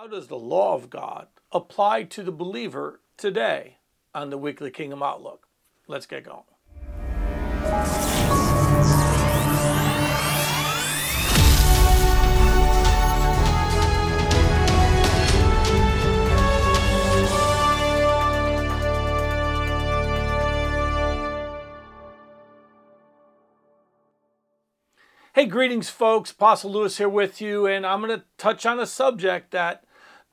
How does the law of God apply to the believer today on the Weekly Kingdom Outlook? Let's get going. Hey, greetings, folks. Apostle Lewis here with you, and I'm going to touch on a subject that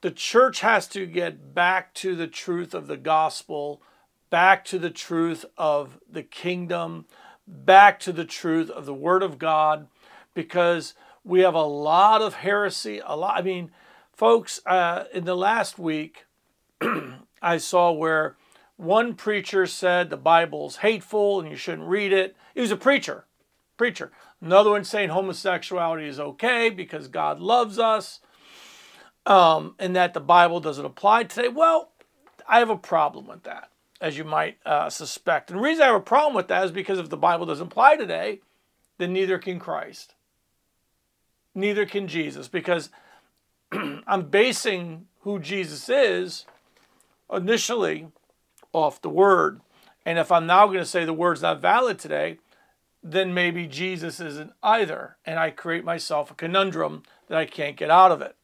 the church has to get back to the truth of the gospel, back to the truth of the kingdom, back to the truth of the word of God, because we have a lot of heresy. A lot. I mean, folks, uh, in the last week, I saw where one preacher said the Bible's hateful and you shouldn't read it. He was a preacher, preacher. Another one saying homosexuality is okay because God loves us um, and that the Bible doesn't apply today. Well, I have a problem with that, as you might uh, suspect. And the reason I have a problem with that is because if the Bible doesn't apply today, then neither can Christ. Neither can Jesus, because I'm basing who Jesus is initially off the Word. And if I'm now going to say the Word's not valid today, then maybe Jesus isn't either. And I create myself a conundrum that I can't get out of it.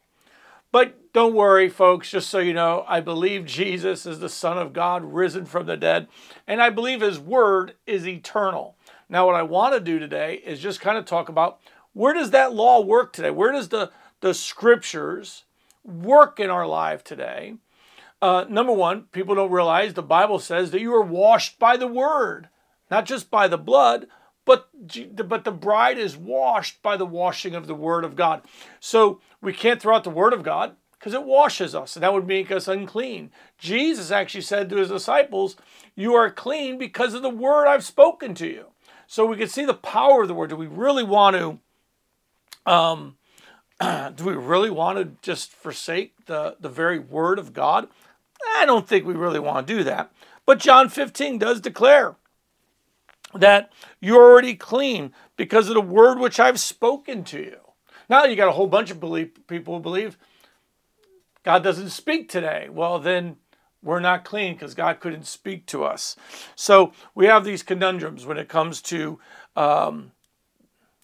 But don't worry, folks, just so you know, I believe Jesus is the Son of God risen from the dead, and I believe His Word is eternal. Now, what I want to do today is just kind of talk about where does that law work today? Where does the, the scriptures work in our life today? Uh, number one, people don't realize the Bible says that you are washed by the Word, not just by the blood, but but the bride is washed by the washing of the word of God. So we can't throw out the word of God because it washes us, and that would make us unclean. Jesus actually said to his disciples, "You are clean because of the word I've spoken to you." So we can see the power of the word. Do we really want to? Um, do we really want to just forsake the, the very word of God? I don't think we really want to do that. But John 15 does declare that you're already clean because of the word which I've spoken to you. Now you got a whole bunch of belief, people who believe God doesn't speak today. Well, then we're not clean because God couldn't speak to us. So we have these conundrums when it comes to um,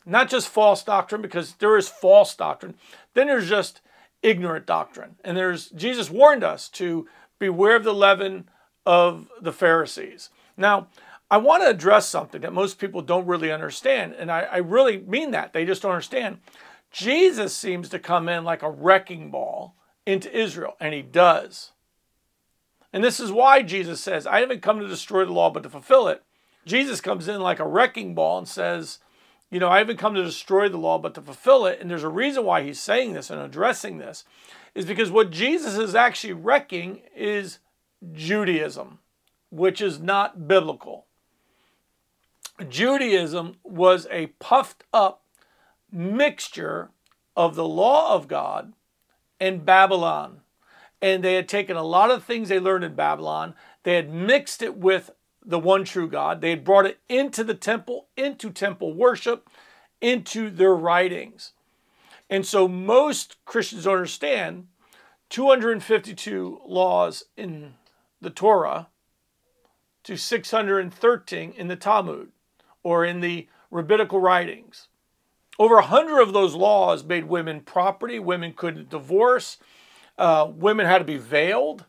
not just false doctrine, because there is false doctrine. Then there's just ignorant doctrine. And there's Jesus warned us to beware of the leaven of the Pharisees. Now, I want to address something that most people don't really understand. And I, I, really mean that. They just don't understand. Jesus seems to come in like a wrecking ball into Israel, and he does. And this is why Jesus says, I haven't come to destroy the law, but to fulfill it. Jesus comes in like a wrecking ball and says, You know, I haven't come to destroy the law, but to fulfill it. And there's a reason why he's saying this and addressing this, is because what Jesus is actually wrecking is Judaism, which is not biblical. Judaism was a puffed up mixture of the law of God and Babylon. And they had taken a lot of things they learned in Babylon, they had mixed it with the one true God, they had brought it into the temple, into temple worship, into their writings. And so most Christians understand 252 laws in the Torah to 613 in the Talmud or in the rabbinical writings. Over a hundred of those laws made women property. Women couldn't divorce. Uh, women had to be veiled.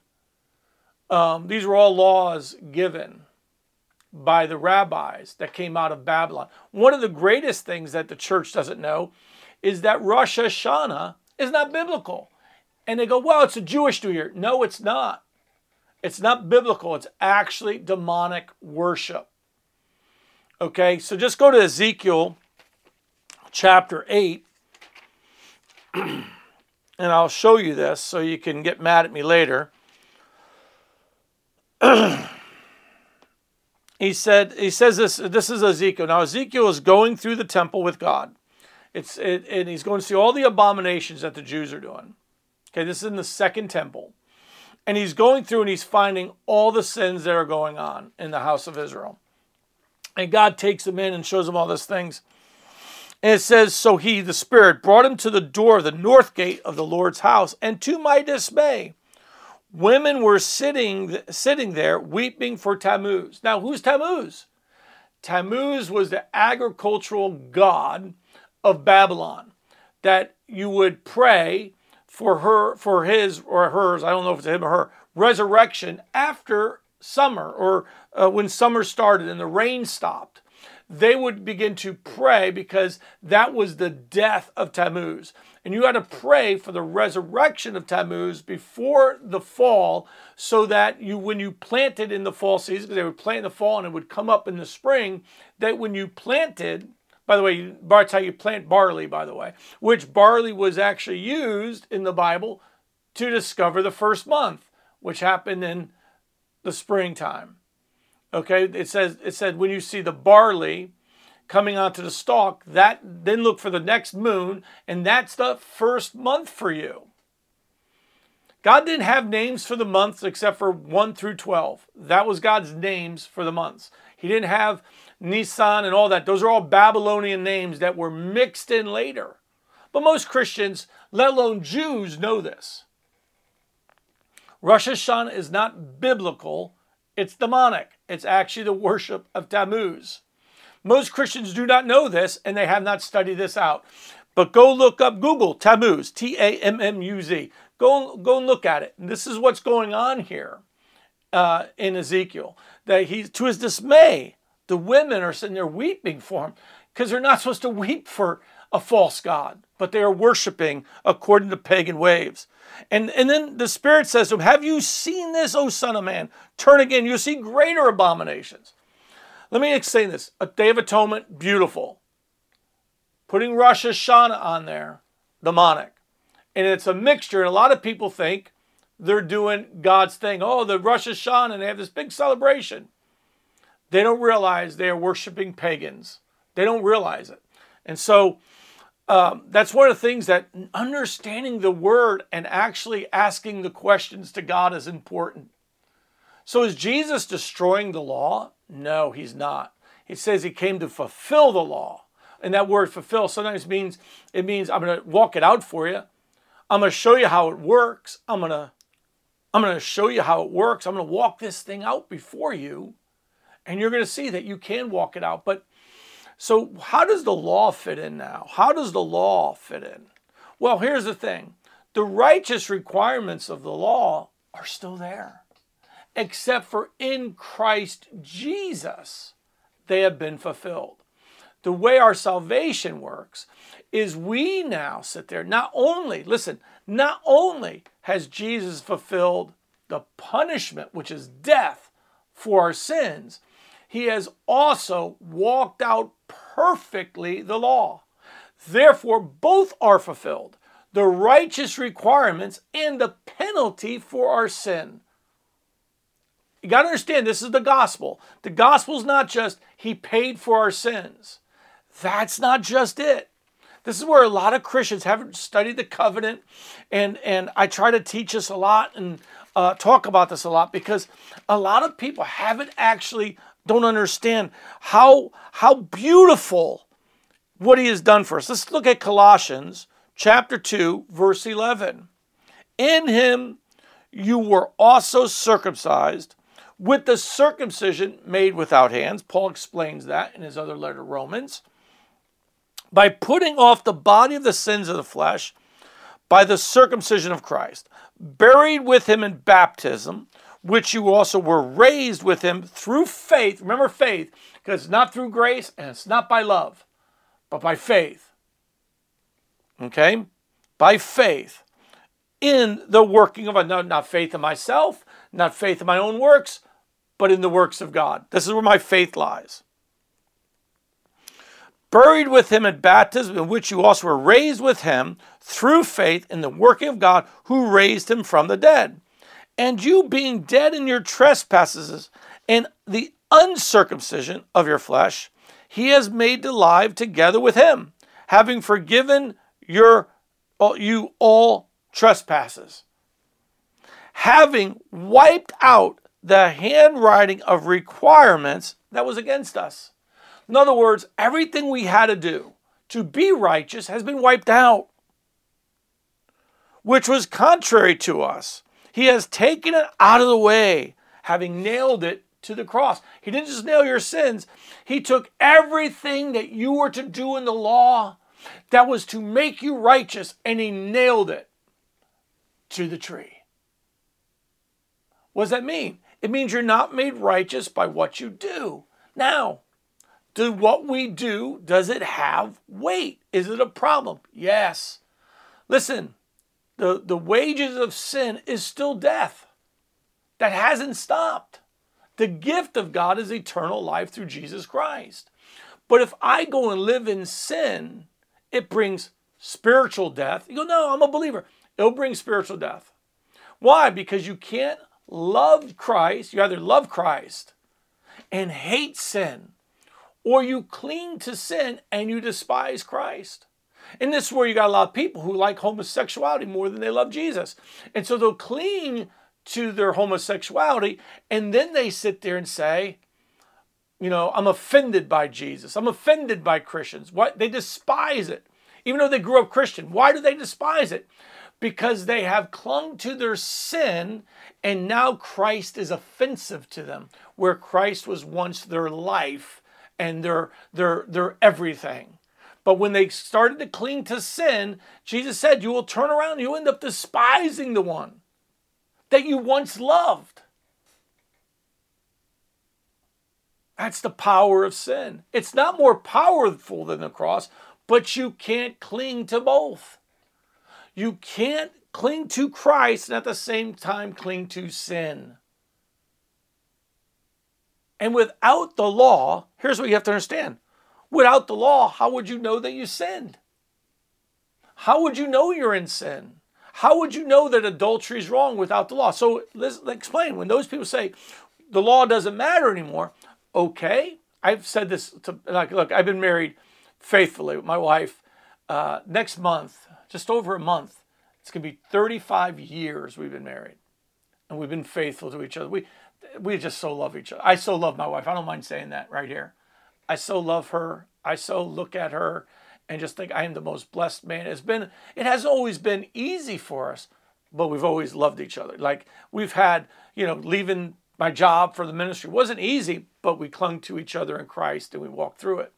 Um, these were all laws given by the rabbis that came out of Babylon. One of the greatest things that the church doesn't know is that Rosh Hashanah is not biblical. And they go, well, it's a Jewish New Year. No, it's not. It's not biblical. It's actually demonic worship. Okay, so just go to Ezekiel chapter 8, and I'll show you this so you can get mad at me later. he said he says this this is Ezekiel. Now Ezekiel is going through the temple with God. It's it, and he's going to see all the abominations that the Jews are doing. Okay, this is in the second temple. And he's going through and he's finding all the sins that are going on in the house of Israel. And God takes him in and shows him all these things. And it says, So he, the Spirit, brought him to the door of the north gate of the Lord's house, and to my dismay, women were sitting, sitting there weeping for Tammuz. Now, who's Tammuz? Tammuz was the agricultural god of Babylon that you would pray for her for his or hers, I don't know if it's him or her, resurrection after summer or uh, when summer started and the rain stopped they would begin to pray because that was the death of Tammuz. And you had to pray for the resurrection of Tammuz before the fall so that you, when you planted in the fall season, because they would plant in the fall and it would come up in the spring, that when you planted, by the way, that's how you plant barley, by the way, which barley was actually used in the Bible to discover the first month, which happened in the springtime. Okay, it says it said when you see the barley coming onto the stalk, that then look for the next moon, and that's the first month for you. God didn't have names for the months except for 1 through 12. That was God's names for the months. He didn't have Nisan and all that. Those are all Babylonian names that were mixed in later. But most Christians, let alone Jews, know this. Rosh Hashanah is not biblical it's demonic. It's actually the worship of Tammuz. Most Christians do not know this and they have not studied this out. But go look up Google Tammuz, T A M M U Z. Go, go and look at it. And this is what's going on here uh, in Ezekiel. That he, to his dismay, the women are sitting there weeping for him because they're not supposed to weep for a false god, but they are worshiping according to pagan ways. And, and then the Spirit says to him, Have you seen this, O Son of Man? Turn again, you'll see greater abominations. Let me explain this. A Day of Atonement, beautiful. Putting Rosh Hashanah on there, demonic. And it's a mixture, and a lot of people think they're doing God's thing. Oh, the Rosh Hashanah, and they have this big celebration. They don't realize they are worshiping pagans. They don't realize it. And so um, that's one of the things that understanding the word and actually asking the questions to God is important. So is Jesus destroying the law? No, he's not. He says he came to fulfill the law. And that word fulfill sometimes means it means I'm going to walk it out for you. I'm going to show you how it works. I'm going to I'm going to show you how it works. I'm going to walk this thing out before you. And you're going to see that you can walk it out. But so, how does the law fit in now? How does the law fit in? Well, here's the thing the righteous requirements of the law are still there, except for in Christ Jesus, they have been fulfilled. The way our salvation works is we now sit there, not only, listen, not only has Jesus fulfilled the punishment, which is death, for our sins, he has also walked out perfectly the law. Therefore, both are fulfilled the righteous requirements and the penalty for our sin. You got to understand this is the gospel. The gospel is not just he paid for our sins. That's not just it. This is where a lot of Christians haven't studied the covenant, and and I try to teach this a lot and uh, talk about this a lot because a lot of people haven't actually don't understand how, how beautiful what he has done for us. Let's look at Colossians chapter 2, verse 11. In him you were also circumcised with the circumcision made without hands. Paul explains that in his other letter, Romans. By putting off the body of the sins of the flesh by the circumcision of Christ, buried with him in baptism which you also were raised with him through faith. Remember faith, because it's not through grace and it's not by love, but by faith. Okay? By faith in the working of, not, not faith in myself, not faith in my own works, but in the works of God. This is where my faith lies. Buried with him in baptism, in which you also were raised with him through faith in the working of God who raised him from the dead and you being dead in your trespasses and the uncircumcision of your flesh, he has made alive together with him, having forgiven your you all trespasses, having wiped out the handwriting of requirements that was against us. In other words, everything we had to do to be righteous has been wiped out, which was contrary to us. He has taken it out of the way, having nailed it to the cross. He didn't just nail your sins, He took everything that you were to do in the law that was to make you righteous, and He nailed it to the tree. What does that mean? It means you're not made righteous by what you do. Now, do what we do, does it have weight? Is it a problem? Yes. Listen, the, the wages of sin is still death. That hasn't stopped. The gift of God is eternal life through Jesus Christ. But if I go and live in sin, it brings spiritual death. You go, no, I'm a believer. It'll bring spiritual death. Why? Because you can't love Christ. You either love Christ and hate sin, or you cling to sin and you despise Christ. And this is where you got a lot of people who like homosexuality more than they love Jesus. And so they'll cling to their homosexuality and then they sit there and say, you know, I'm offended by Jesus. I'm offended by Christians. What they despise it. Even though they grew up Christian. Why do they despise it? Because they have clung to their sin and now Christ is offensive to them, where Christ was once their life and their their their everything. But when they started to cling to sin, Jesus said, You will turn around, you end up despising the one that you once loved. That's the power of sin. It's not more powerful than the cross, but you can't cling to both. You can't cling to Christ and at the same time cling to sin. And without the law, here's what you have to understand without the law, how would you know that you sinned? How would you know you're in sin? How would you know that adultery is wrong without the law? So let's explain. When those people say the law doesn't matter anymore, okay. I've said this to like, look, I've been married faithfully with my wife. Uh, next month, just over a month, it's going to be 35 years we've been married, and we've been faithful to each other. We we just so love each other. I so love my wife. I don't mind saying that right here. I so love her. I so look at her and just think I am the most blessed man. It's been it has always been easy for us, but we've always loved each other. Like we've had, you know, leaving my job for the ministry wasn't easy, but we clung to each other in Christ and we walked through it.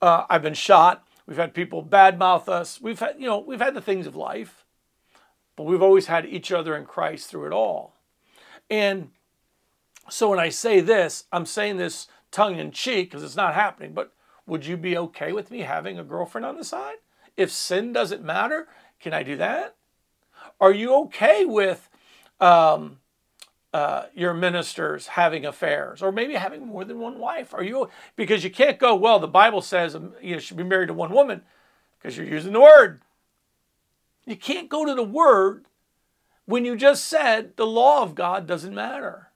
Uh, I've been shot. We've had people badmouth us. We've had, you know, we've had the things of life, but we've always had each other in Christ through it all. And so when I say this, I'm saying this tongue in cheek because it's not happening, but would you be okay with me having a girlfriend on the side? If sin doesn't matter, can I do that? Are you okay with um, uh, your ministers having affairs or maybe having more than one wife? Are you because you can't go, well, the Bible says um, you should be married to one woman because you're using the word. You can't go to the word when you just said the law of God doesn't matter.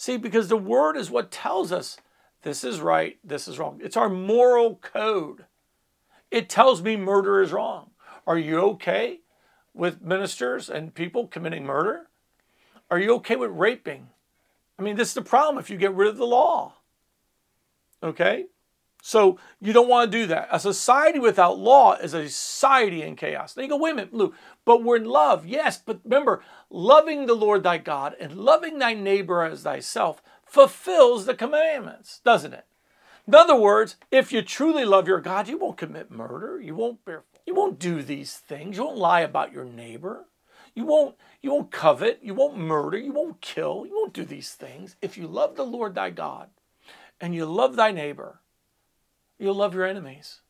See, because the word is what tells us this is right, this is wrong. It's our moral code. It tells me murder is wrong. Are you okay with ministers and people committing murder? Are you okay with raping? I mean, this is the problem if you get rid of the law. Okay? So you don't want to do that. A society without law is a society in chaos. Then you go, wait a minute, Lou, but we're in love. Yes, but remember, loving the Lord thy God and loving thy neighbor as thyself fulfills the commandments, doesn't it? In other words, if you truly love your God, you won't commit murder. You won't bear, you won't do these things. You won't lie about your neighbor. You won't, you won't covet. You won't murder. You won't kill. You won't do these things. If you love the Lord thy God and you love thy neighbor, you'll love your enemies.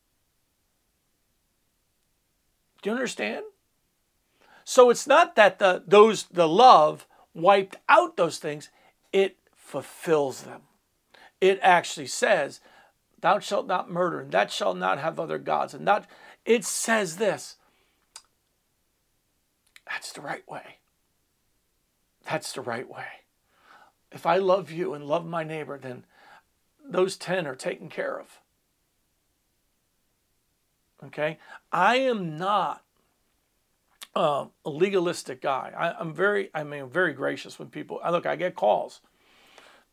Do you understand? So it's not that the those the love wiped out those things, it fulfills them. It actually says, Thou shalt not murder, and thou shalt not have other gods. And that it says this. That's the right way. That's the right way. If I love you and love my neighbor, then those 10 are taken care of. Okay? I am not uh, a legalistic guy. I, am very, I mean, very gracious when people. I look, I get calls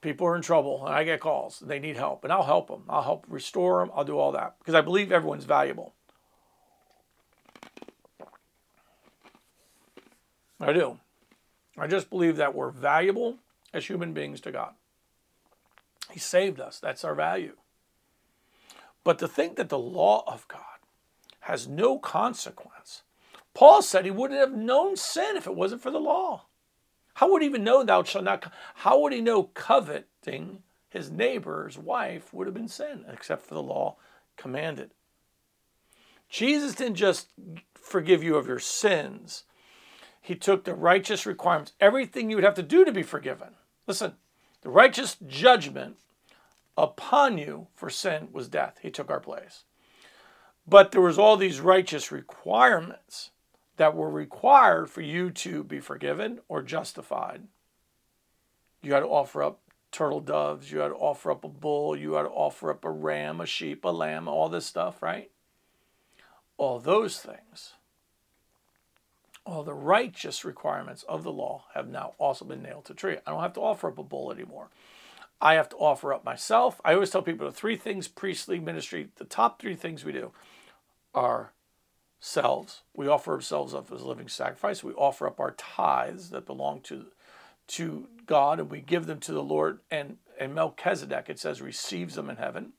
people are in trouble and I get calls. They need help, and I'll help them. I'll help restore them. I'll do all that because I believe everyone's valuable. I do. I just believe that we're valuable as human beings to God. He saved us. That's our value. But to think that the law of God has no consequence, Paul said he wouldn't have known sin if it wasn't for the law. How would he even know thou shalt not? How would he know coveting his neighbor's wife would have been sin, except for the law commanded? Jesus didn't just forgive you of your sins, he took the righteous requirements, everything you would have to do to be forgiven. Listen, the righteous judgment upon you for sin was death. He took our place. But there was all these righteous requirements that were required for you to be forgiven or justified. You had to offer up turtle doves, you had to offer up a bull, you had to offer up a ram, a sheep, a lamb, all this stuff, right? All those things, all the righteous requirements of the law have now also been nailed to tree. I don't have to offer up a bull anymore. I have to offer up myself. I always tell people the three things priestly ministry, the top three things we do are selves. We offer ourselves up as a living sacrifice. We offer up our tithes that belong to to God and we give them to the Lord and and Melchizedek it says receives them in heaven.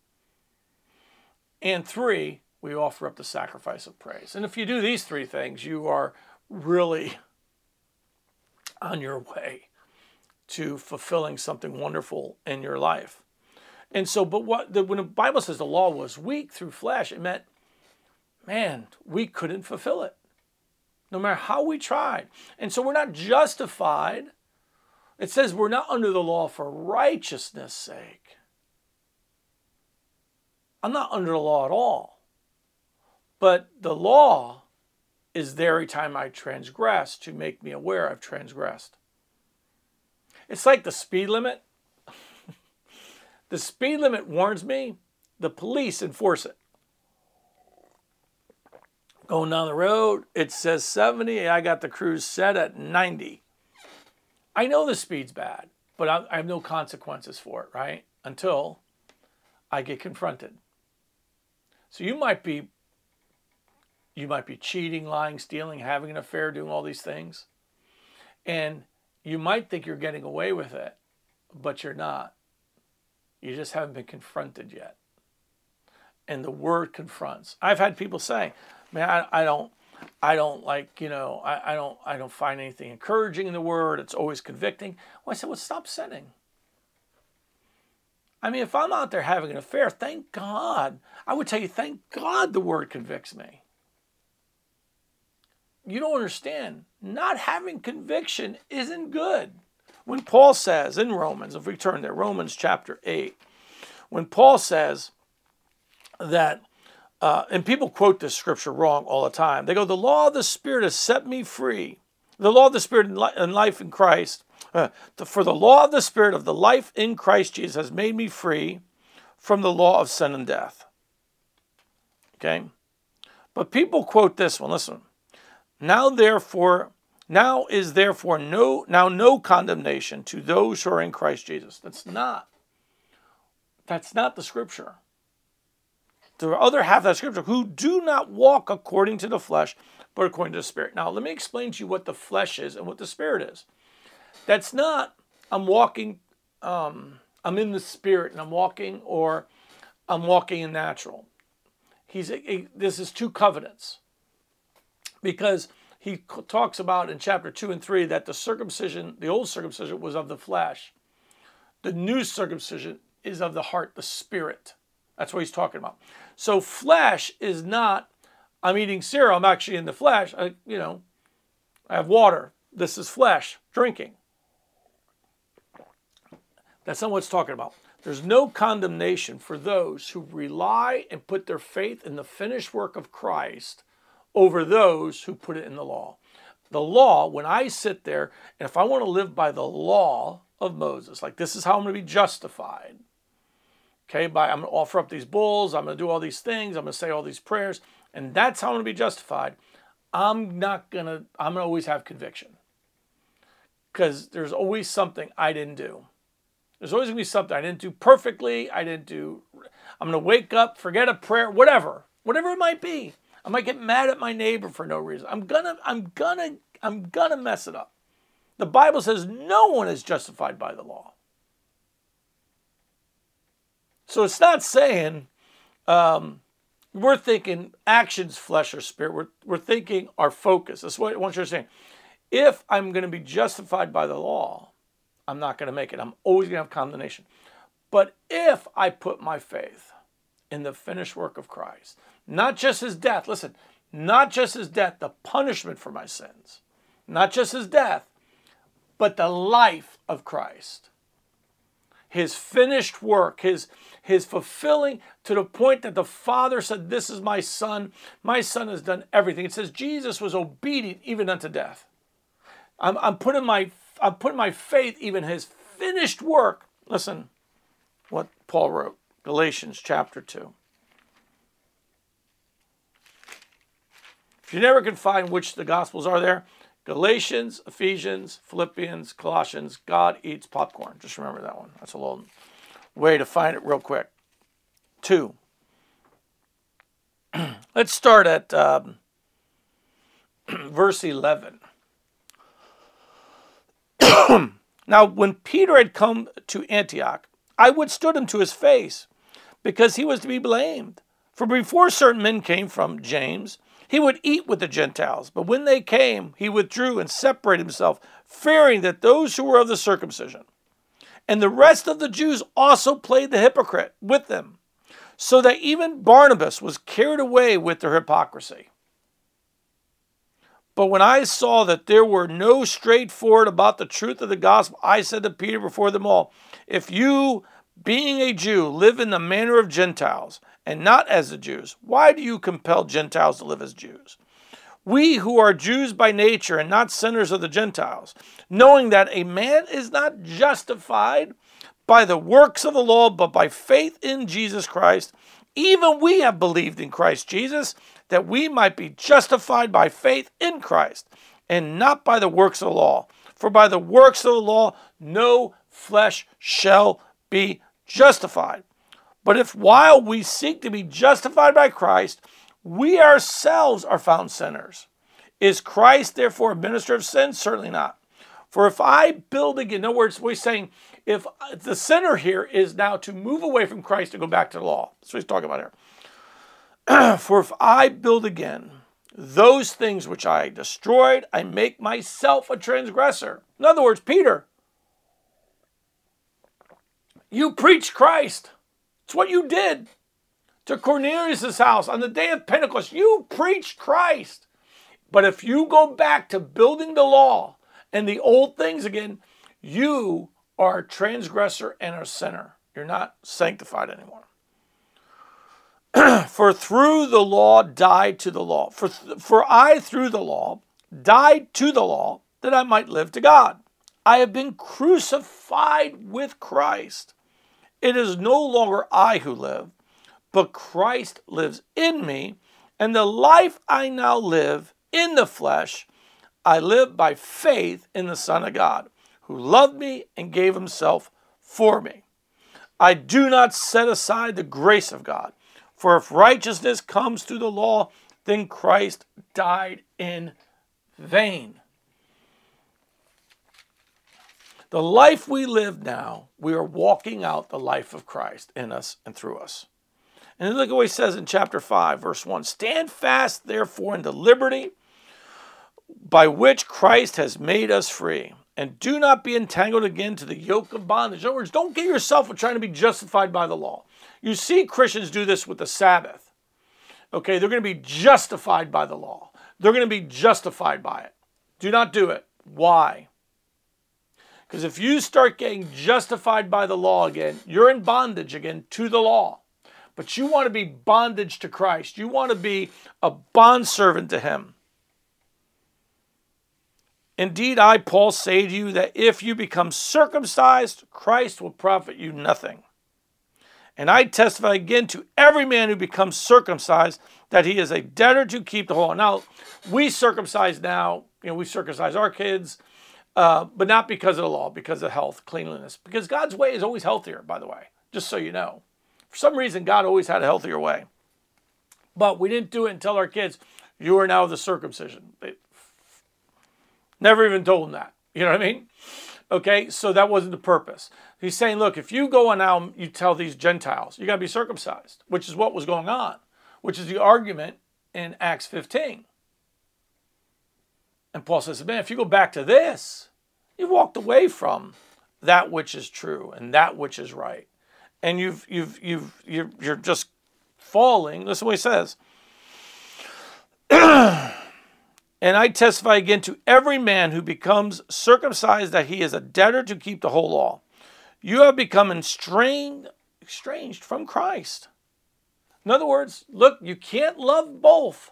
And three, we offer up the sacrifice of praise. And if you do these three things, you are really on your way to fulfilling something wonderful in your life. And so, but what the, when the Bible says the law was weak through flesh, it meant man, we couldn't fulfill it no matter how we tried. And so we're not justified. It says we're not under the law for righteousness' sake. I'm not under the law at all. But the law is there every time I transgress to make me aware I've transgressed. It's like the speed limit. the speed limit warns me, the police enforce it. Going down the road, it says 70. I got the cruise set at 90. I know the speed's bad, but I, have no consequences for it, right? Until I get confronted. So you might be you might be cheating, lying, stealing, having an affair, doing all these things. And you might think you're getting away with it, but you're not. You just haven't been confronted yet. And the word confronts. I've had people say, man, I, I don't, I don't like, you know, I, I don't, I don't find anything encouraging in the word. It's always convicting. Well, I said, well, stop sinning. I mean, if I'm out there having an affair, thank God. I would tell you, thank God the word convicts me. You don't understand. Not having conviction isn't good. When Paul says in Romans, if we turn there, Romans chapter 8, when Paul says that uh, and people quote this scripture wrong all the time. They go, The law of the Spirit has set me free. The law of the Spirit and life in Christ. Uh, for the law of the Spirit of the life in Christ Jesus has made me free from the law of sin and death. Okay? But people quote this one. Listen. Now therefore, now is therefore no now no condemnation to those who are in Christ Jesus. That's not. That's not the scripture the other half of that scripture, who do not walk according to the flesh, but according to the spirit. Now, let me explain to you what the flesh is and what the spirit is. That's not, I'm walking, um, I'm in the spirit and I'm walking, or I'm walking in natural. He's this is two covenants because he talks about in chapter 2 and 3 that the circumcision, the old circumcision was of the flesh. The new circumcision is of the heart, the spirit. That's what he's talking about. So flesh is not, I'm eating cereal, I'm actually in the flesh. I, you know, I have water. This is flesh, drinking. That's not what it's talking about. There's no condemnation for those who rely and put their faith in the finished work of Christ over those who put it in the law. The law, when I sit there, and if I want to live by the law of Moses, like this is how I'm going to be justified, Okay, by I'm going to offer up these bulls, I'm going to do all these things, I'm going to say all these prayers, and that's how I'm going to be justified. I'm not going to, I'm going to always have conviction because there's always something I didn't do. There's always going to be something I didn't do perfectly. I didn't do, I'm going to wake up, forget a prayer, whatever, whatever it might be. I might get mad at my neighbor for no reason. I'm gonna, I'm gonna, I'm gonna mess it up. The Bible says no one is justified by the law. So it's not saying um, we're thinking actions, flesh, or spirit. We're, we're thinking our focus. That's what I want you to say. If I'm going to be justified by the law, I'm not going to make it. I'm always going to have condemnation. But if I put my faith in the finished work of Christ, not just his death, listen, not just his death, the punishment for my sins, not just his death, but the life of Christ. His finished work, his, his fulfilling to the point that the Father said, This is my Son. My Son has done everything. It says Jesus was obedient even unto death. I'm, I'm, putting, my, I'm putting my faith even his finished work. Listen what Paul wrote, Galatians chapter 2. If you never can find which the Gospels are there, Galatians, Ephesians, Philippians, Colossians, God eats popcorn. Just remember that one. That's a little way to find it real quick. Two. Let's start at um, verse 11. now, when Peter had come to Antioch, I withstood him to his face, because he was to be blamed. For before certain men came from James, he would eat with the Gentiles, but when they came, he withdrew and separated himself, fearing that those who were of the circumcision and the rest of the Jews also played the hypocrite with them, so that even Barnabas was carried away with their hypocrisy. But when I saw that there were no straightforward about the truth of the gospel, I said to Peter before them all, If you, being a Jew, live in the manner of Gentiles, and not as the Jews. Why do you compel Gentiles to live as Jews? We who are Jews by nature and not sinners of the Gentiles, knowing that a man is not justified by the works of the law, but by faith in Jesus Christ, even we have believed in Christ Jesus, that we might be justified by faith in Christ, and not by the works of the law. For by the works of the law, no flesh shall be justified. But if while we seek to be justified by Christ, we ourselves are found sinners, is Christ therefore a minister of sin? Certainly not. For if I build again, in other words, we're saying if the sinner here is now to move away from Christ to go back to the law. That's what he's talking about here. For if I build again those things which I destroyed, I make myself a transgressor. In other words, Peter, you preach Christ. It's what you did to Cornelius' house on the day of Pentecost. You preached Christ. But if you go back to building the law and the old things again, you are a transgressor and a sinner. You're not sanctified anymore. for through the law died to the law. For, for I, through the law, died to the law that I might live to God. I have been crucified with Christ. It is no longer I who live, but Christ lives in me, and the life I now live in the flesh, I live by faith in the Son of God, who loved me and gave himself for me. I do not set aside the grace of God, for if righteousness comes through the law, then Christ died in vain. The life we live now, we are walking out the life of Christ in us and through us. And look at what he says in chapter 5, verse 1 Stand fast, therefore, in the liberty by which Christ has made us free, and do not be entangled again to the yoke of bondage. In other words, don't get yourself trying to be justified by the law. You see Christians do this with the Sabbath. Okay, they're going to be justified by the law, they're going to be justified by it. Do not do it. Why? Because if you start getting justified by the law again, you're in bondage again to the law. But you want to be bondage to Christ. You want to be a bondservant to Him. Indeed, I, Paul, say to you that if you become circumcised, Christ will profit you nothing. And I testify again to every man who becomes circumcised that he is a debtor to keep the law. Now, we circumcise now, you know, we circumcise our kids uh, but not because of the law, because of health, cleanliness. Because God's way is always healthier, by the way, just so you know. For some reason, God always had a healthier way. But we didn't do it and tell our kids, you are now the circumcision. They never even told them that. You know what I mean? Okay, so that wasn't the purpose. He's saying, look, if you go on now, you tell these Gentiles, you got to be circumcised, which is what was going on, which is the argument in Acts 15. And Paul says, man, if you go back to this, you've walked away from that which is true and that which is right. And you've, you've, you've, you're, you're just falling. Listen what he says. And I testify again to every man who becomes circumcised that he is a debtor to keep the whole law. You have become estranged, estranged from Christ. In other words, look, you can't love both.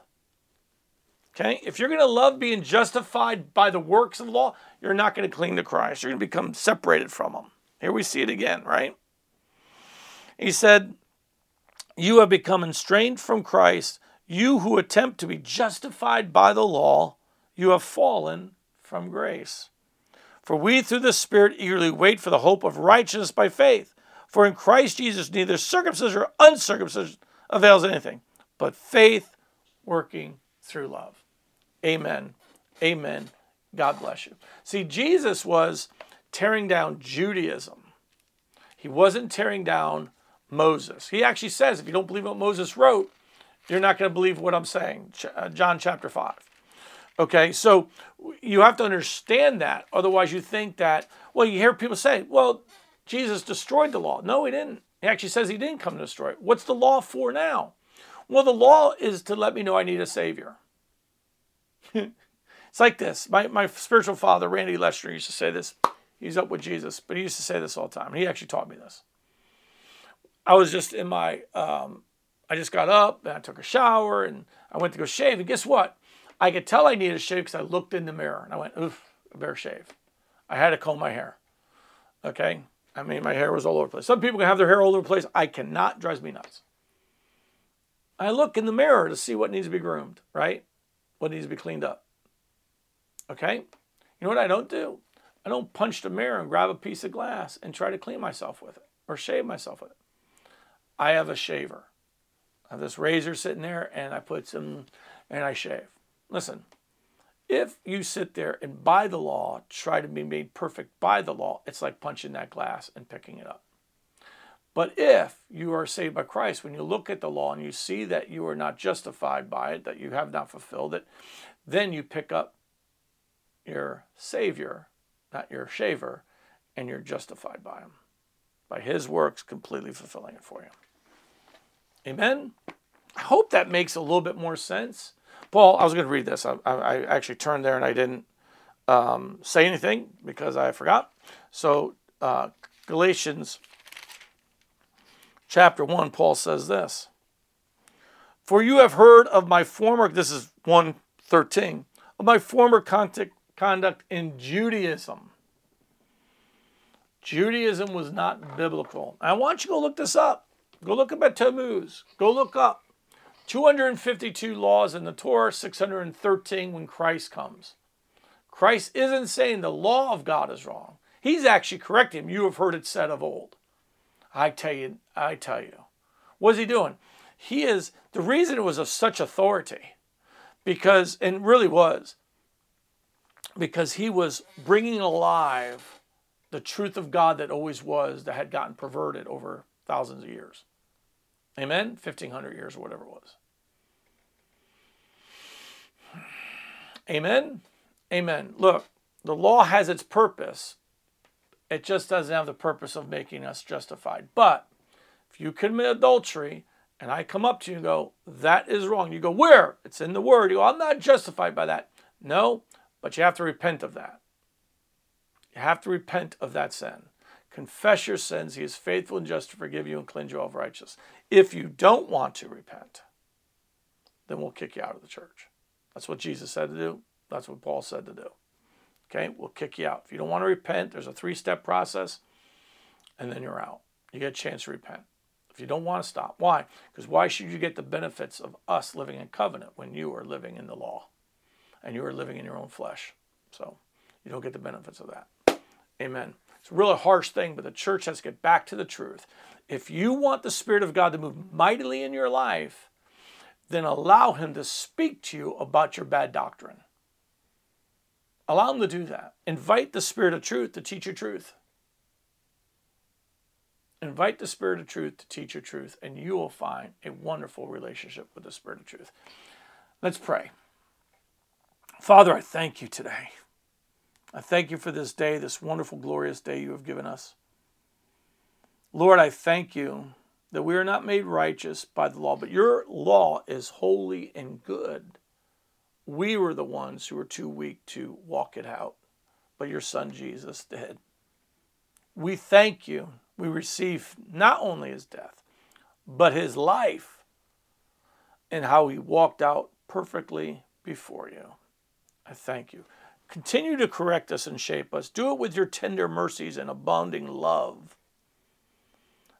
Okay? If you're going to love being justified by the works of law, you're not going to cling to Christ. You're going to become separated from him. Here we see it again, right? He said, You have become estranged from Christ you who attempt to be justified by the law, you have fallen from grace. For we through the Spirit eagerly wait for the hope of righteousness by faith. For in Christ Jesus neither circumcision or uncircumcision avails anything, but faith working through love. Amen. Amen. God bless you. See, Jesus was tearing down Judaism. He wasn't tearing down Moses. He actually says, if you don't believe what Moses wrote, you're not going to believe what I'm saying. Uh, John chapter 5. Okay, so you have to understand that. Otherwise, you think that, well, you hear people say, well, Jesus destroyed the law. No, he didn't. He actually says he didn't come to destroy it. What's the law for now? Well, the law is to let me know I need a Savior. It's like this. My, my spiritual father, Randy Lester, used to say this. He's up with Jesus, but he used to say this all the time. And He actually taught me this. I was just in my um, I just got up and I took a shower and I went to go shave. And guess what? I could tell I needed a shave because I looked in the mirror and I went, oof, I better shave. I had to comb my hair. Okay? I mean, my hair was all over the place. Some people can have their hair all over the place. I cannot. Drives me nuts. I look in the mirror to see what needs to be groomed, right? What needs to be cleaned up. Okay? You know what I don't do? I don't punch the mirror and grab a piece of glass and try to clean myself with it or shave myself with it. I have a shaver. I have this razor sitting there and I put some and I shave. Listen, if you sit there and by the law try to be made perfect by the law, it's like punching that glass and picking it up. But if you are saved by Christ, when you look at the law and you see that you are not justified by it, that you have not fulfilled it, then you pick up your Savior, not your shaver, and you're justified by Him, by His works completely fulfilling it for you. Amen? I hope that makes a little bit more sense. Paul, I was going to read this. I, I, actually turned there and I didn't um, say anything because I forgot. So, uh, Galatians chapter 1, Paul says this For you have heard of my former, this is 113, of my former conduct, in Judaism. Judaism was not biblical. I want you to go look this up. Go look up at Tammuz. Go look up 252 laws in the Torah, 613 when Christ comes. Christ isn't saying the law of God is wrong. He's actually correcting. You have heard it said of old. I tell you, I tell you. What's he doing? He is the reason it was of such authority, because and really was, because he was bringing alive the truth of God that always was that had gotten perverted over thousands of years. Amen? 1500 years or whatever it was. Amen? Amen. Look, the law has its purpose. It just doesn't have the purpose of making us justified. But if you commit adultery and I come up to you and go, that is wrong, you go, where? It's in the word. You go, I'm not justified by that. No, but you have to repent of that. You have to repent of that sin. Confess your sins. He is faithful and just to forgive you and cleanse you of righteousness. If you don't want to repent, then we'll kick you out of the church. That's what Jesus said to do. That's what Paul said to do. Okay, we'll kick you out. If you don't want to repent, there's a three step process, and then you're out. You get a chance to repent. If you don't want to stop, why? Because why should you get the benefits of us living in covenant when you are living in the law and you are living in your own flesh? So you don't get the benefits of that. Amen. It's a really harsh thing, but the church has to get back to the truth. If you want the Spirit of God to move mightily in your life, then allow Him to speak to you about your bad doctrine. Allow Him to do that. Invite the Spirit of truth to teach you truth. Invite the Spirit of truth to teach you truth, and you will find a wonderful relationship with the Spirit of truth. Let's pray. Father, I thank you today. I thank you for this day, this wonderful, glorious day you have given us. Lord, I thank you that we are not made righteous by the law, but your law is holy and good. We were the ones who were too weak to walk it out, but your son Jesus did. We thank you. We receive not only his death, but his life and how he walked out perfectly before you. I thank you. Continue to correct us and shape us. Do it with your tender mercies and abounding love.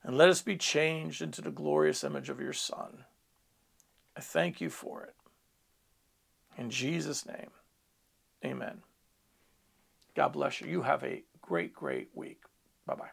And let us be changed into the glorious image of your Son. I thank you for it. In Jesus' name, amen. God bless you. You have a great, great week. Bye bye.